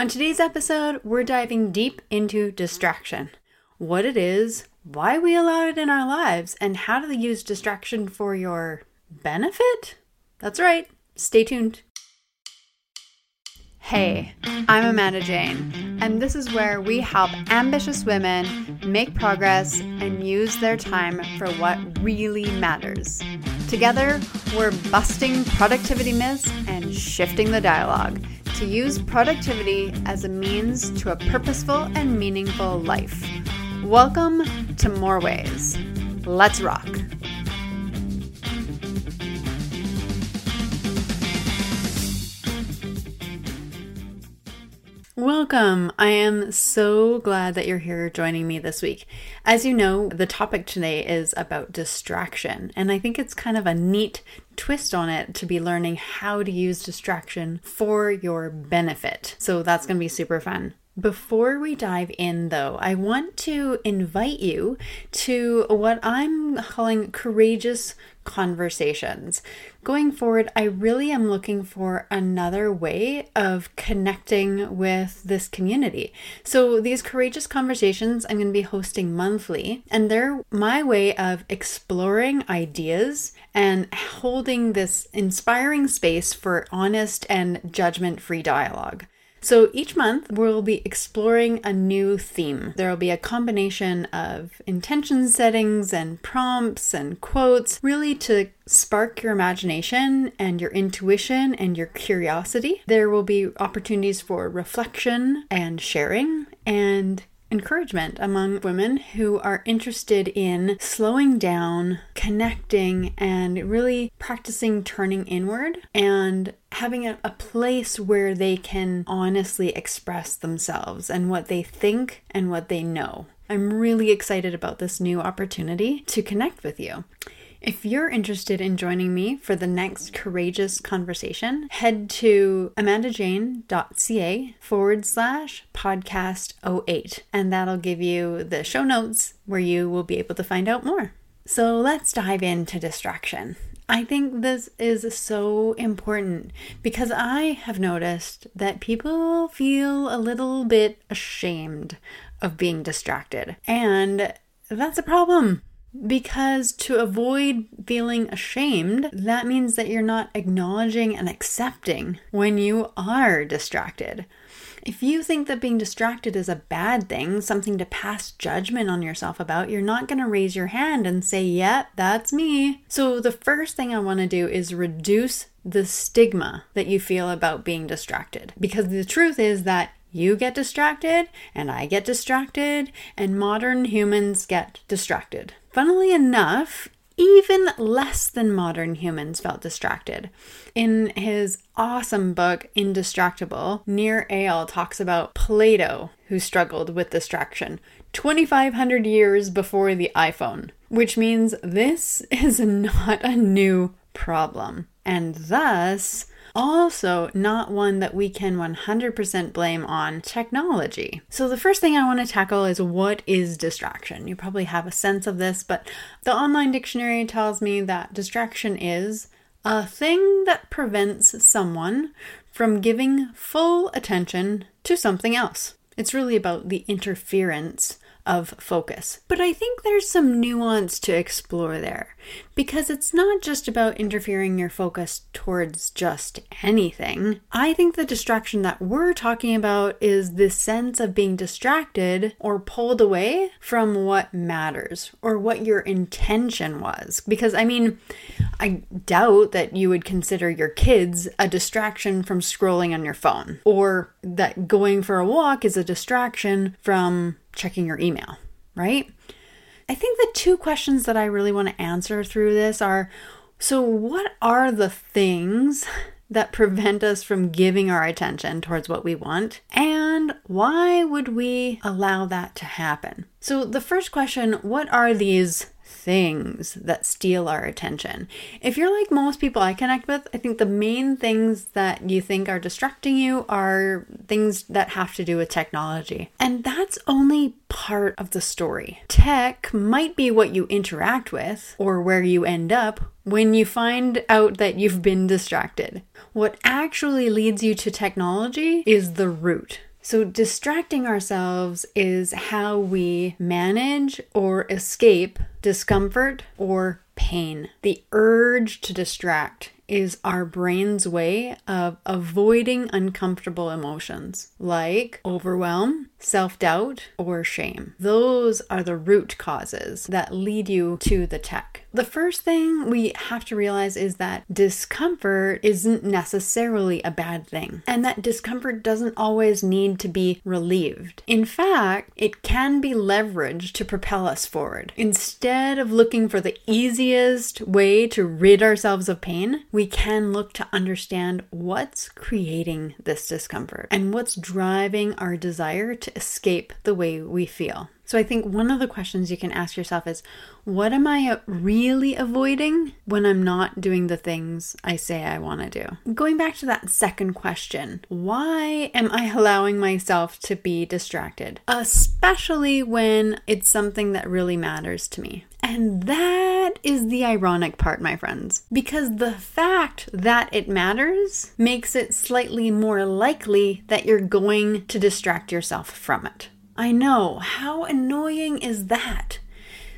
On today's episode, we're diving deep into distraction what it is, why we allow it in our lives, and how to use distraction for your benefit? That's right. Stay tuned. Hey, I'm Amanda Jane, and this is where we help ambitious women make progress and use their time for what really matters. Together, we're busting productivity myths and shifting the dialogue to use productivity as a means to a purposeful and meaningful life. Welcome to More Ways. Let's rock. Welcome. I am so glad that you're here joining me this week. As you know, the topic today is about distraction, and I think it's kind of a neat twist on it to be learning how to use distraction for your benefit. So that's going to be super fun. Before we dive in, though, I want to invite you to what I'm calling courageous conversations. Going forward, I really am looking for another way of connecting with this community. So, these courageous conversations I'm going to be hosting monthly, and they're my way of exploring ideas and holding this inspiring space for honest and judgment free dialogue. So each month we'll be exploring a new theme. There will be a combination of intention settings and prompts and quotes, really to spark your imagination and your intuition and your curiosity. There will be opportunities for reflection and sharing and encouragement among women who are interested in slowing down, connecting, and really practicing turning inward and having a, a, place where they can honestly express themselves and what they think and what they know. I'm really excited about this new opportunity to connect with you. If you're interested in joining me for the next courageous conversation, head to amandajane.ca forward slash podcast 08, and that'll give you the show notes where you will be able to find out more. So let's dive into distraction. I think this is so important because I have noticed that people feel a little bit ashamed of being distracted, and that's a problem because to avoid feeling ashamed, that means that you're not acknowledging and accepting when you are distracted. If you think that being distracted is a bad thing, something to pass judgment on yourself about, you're not going to raise your hand and say, Yep, yeah, that's me. So, the first thing I want to do is reduce the stigma that you feel about being distracted. Because the truth is that you get distracted, and I get distracted, and modern humans get distracted. Funnily enough, even less than modern humans felt distracted. In his awesome book, Indistractable, Nir Eyal talks about Plato, who struggled with distraction 2,500 years before the iPhone, which means this is not a new problem. And thus, also not one that we can 100% blame on technology. So, the first thing I want to tackle is what is distraction? You probably have a sense of this, but the online dictionary tells me that distraction is a thing that prevents someone from giving full attention to something else. It's really about the interference of focus. But I think there's some nuance to explore there because it's not just about interfering your focus towards just anything. I think the distraction that we're talking about is this sense of being distracted or pulled away from what matters or what your intention was. Because I mean, I doubt that you would consider your kids a distraction from scrolling on your phone or that going for a walk is a distraction from checking your email, right? I think the two questions that I really want to answer through this are so, what are the things that prevent us from giving our attention towards what we want? And why would we allow that to happen? So, the first question what are these things that steal our attention. If you're like most people I connect with, I think the main things that you think are distracting you are things that have to do with technology. And that's only part of the story. Tech might be what you interact with or where you end up when you find out that you've been distracted. What actually leads you to technology is the root So, distracting ourselves is how we manage or escape discomfort or pain. The urge to distract is our brain's way of avoiding uncomfortable emotions like overwhelm, self doubt, or shame. Those are the root causes that lead you to the tech. The first thing we have to realize is that discomfort isn't necessarily a bad thing, and that discomfort doesn't always need to be relieved. In fact, it can be leveraged to propel us forward. Instead of looking for the easiest way to rid ourselves of pain, we can look to understand what's creating this discomfort and what's driving our desire to escape the way we feel. So I think one of the questions you can ask yourself is what am I really avoiding when I'm not doing the things I say I want to do? Going back to that second question, why am I allowing myself to be distracted? Especially when it's something that really matters to me. And that is the ironic part, my friends, because the fact that it matters makes it slightly more likely that you're going to distract yourself from it. I know, how annoying is that?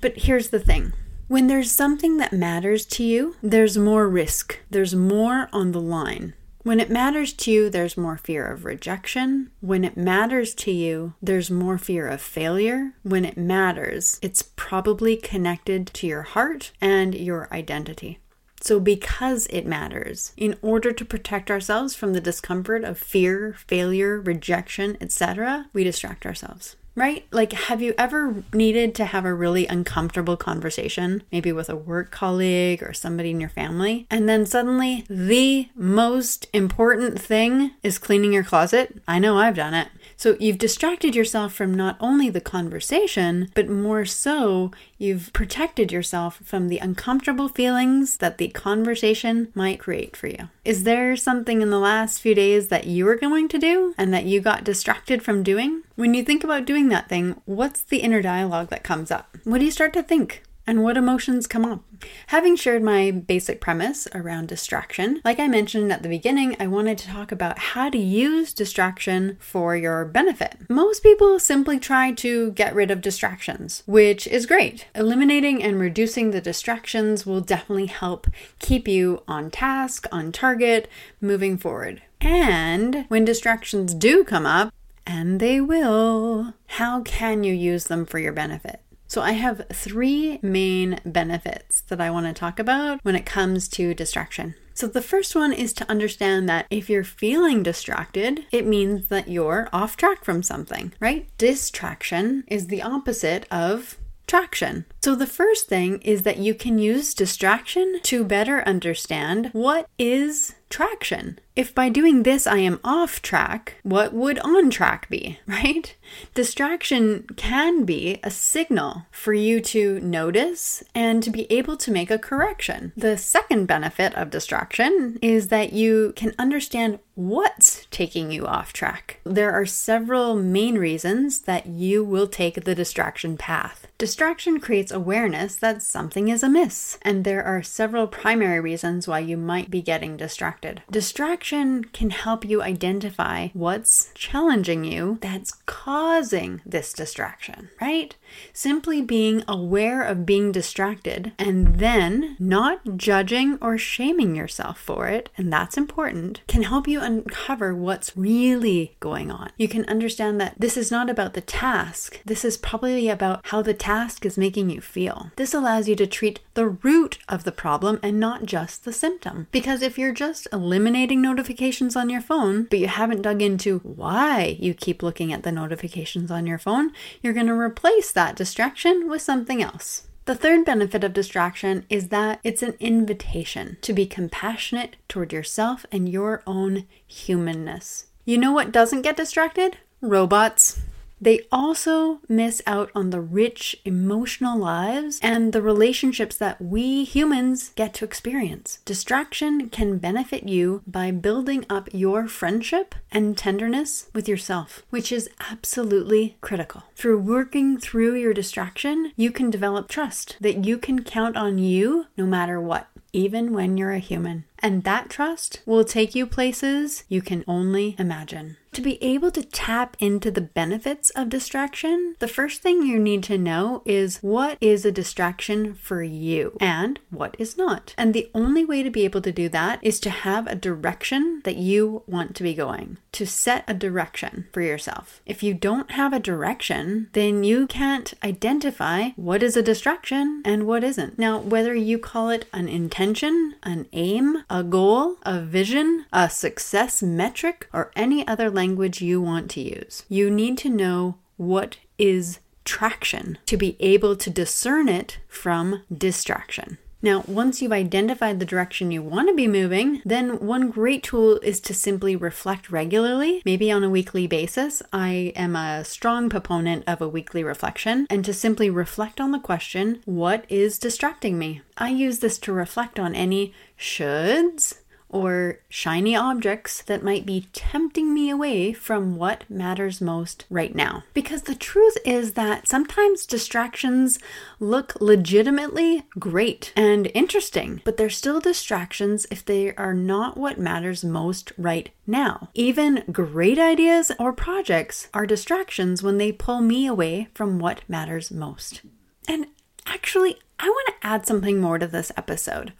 But here's the thing when there's something that matters to you, there's more risk, there's more on the line. When it matters to you, there's more fear of rejection. When it matters to you, there's more fear of failure. When it matters, it's probably connected to your heart and your identity. So, because it matters, in order to protect ourselves from the discomfort of fear, failure, rejection, etc., we distract ourselves right? Like, have you ever needed to have a really uncomfortable conversation, maybe with a work colleague or somebody in your family, and then suddenly the most important thing is cleaning your closet? I know I've done it. So you've distracted yourself from not only the conversation, but more so, you've protected yourself from the uncomfortable feelings that the conversation might create for you. Is there something in the last few days that you were going to do and that you got distracted from doing? When you think about doing that thing, what's the inner dialogue that comes up? What do you start to think? and what emotions come up. Having shared my basic premise around distraction, like I mentioned at the beginning, I wanted to talk about how to use distraction for your benefit. Most people simply try to get rid of distractions, which is great. Eliminating and reducing the distractions will definitely help keep you on task, on target, moving forward. And when distractions do come up, and they will, how can you use them for your benefit? So, I have three main benefits that I want to talk about when it comes to distraction. So, the first one is to understand that if you're feeling distracted, it means that you're off track from something, right? Distraction is the opposite of traction. So, the first thing is that you can use distraction to better understand what is traction. If by doing this I am off track, what would on track be, right? Distraction can be a signal for you to notice and to be able to make a correction. The second benefit of distraction is that you can understand what's taking you off track. There are several main reasons that you will take the distraction path. Distraction creates awareness that something is amiss, and there are several primary reasons why you might be getting distracted. Distraction can help you identify what's challenging you that's causing this distraction, right? Simply being aware of being distracted and then not judging or shaming yourself for it, and that's important, can help you uncover what's really going on. You can understand that this is not about the task, this is probably about how the task is making you feel. This allows you to treat the root of the problem and not just the symptom. Because if you're just eliminating notifications on your phone, but you haven't dug into why you keep looking at the notifications on your phone, you're going to replace that distraction with something else. The third benefit of distraction is that it's an invitation to be compassionate toward yourself and your own humanness. You know what doesn't get distracted? Robots. They also miss out on the rich emotional lives and the relationships that we humans get to experience. Distraction can benefit you by building up your friendship and tenderness with yourself, which is absolutely critical. Through working through your distraction, you can develop trust that you can count on you no matter what even when you're a human. And that trust will take you places you can only imagine. To be able to tap into the benefits of distraction, the first thing you need to know is what is a distraction for you and what is not. And the only way to be able to do that is to have a direction that you want to be going, to set a direction for yourself. If you don't have a direction, then you can't identify what is a distraction and what isn't. Now, whether you call it an intention, an aim, a goal, a vision, a success metric, or any other language you want to use. You need to know what is traction to be able to discern it from distraction. Now, once you've identified the direction you want to be moving, then one great tool is to simply reflect regularly, maybe on a weekly basis. I am a strong proponent of a weekly reflection, and to simply reflect on the question, what is distracting me? I use this to reflect on any shoulds, or shiny objects that might be tempting me away from what matters most right now. Because the truth is that sometimes distractions look legitimately great and interesting, but they're still distractions if they are not what matters most right now. Even great ideas or projects are distractions when they pull me away from what matters most. And actually, I want to add something more to this episode.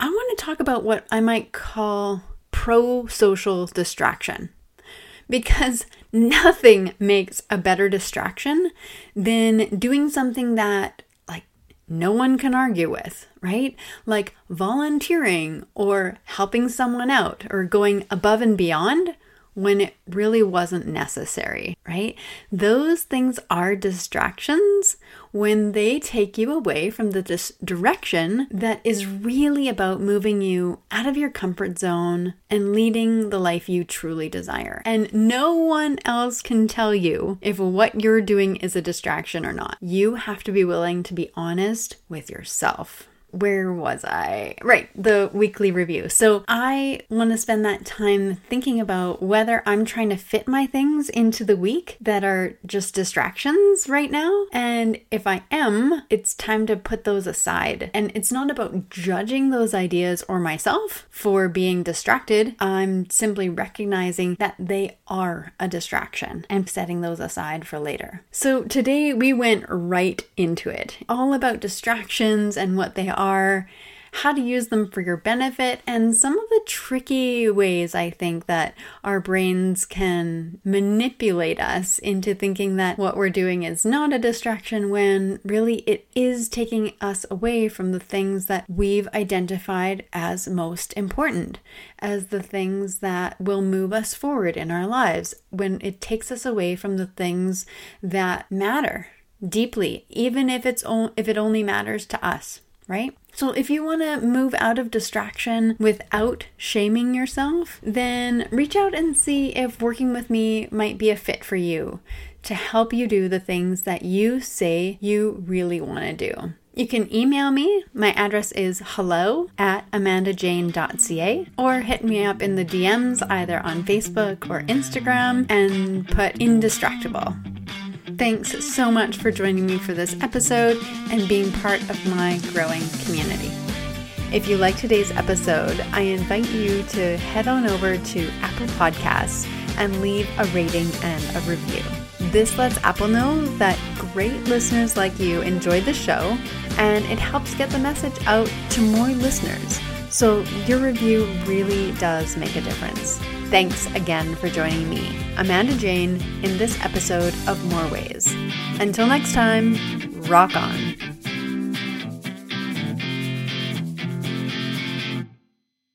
I want to talk about what I might call pro social distraction because nothing makes a better distraction than doing something that like no one can argue with, right? Like volunteering or helping someone out or going above and beyond when it really wasn't necessary, right? Those things are distractions when they take you away from the dis- direction that is really about moving you out of your comfort zone and leading the life you truly desire. And no one else can tell you if what you're doing is a distraction or not. You have to be willing to be honest with yourself where was I? Right, the weekly review. So I want to spend that time thinking about whether I'm trying to fit my things into the week that are just distractions right now. And if I am, it's time to put those aside. And it's not about judging those ideas or myself for being distracted. I'm simply recognizing that they are a distraction and setting those aside for later. So today we went right into it, all about distractions and what they are are, how to use them for your benefit, and some of the tricky ways I think that our brains can manipulate us into thinking that what we're doing is not a distraction when really it is taking us away from the things that we've identified as most important, as the things that will move us forward in our lives, when it takes us away from the things that matter deeply, even if it's o- if it only matters to us right? So, if you want to move out of distraction without shaming yourself, then reach out and see if working with me might be a fit for you to help you do the things that you say you really want to do. You can email me. My address is hello at amandajane.ca or hit me up in the DMs either on Facebook or Instagram and put indistractable. Thanks so much for joining me for this episode and being part of my growing community. If you like today's episode, I invite you to head on over to Apple Podcasts and leave a rating and a review. This lets Apple know that great listeners like you enjoyed the show and it helps get the message out to more listeners. So, your review really does make a difference. Thanks again for joining me, Amanda Jane, in this episode of More Ways. Until next time, rock on.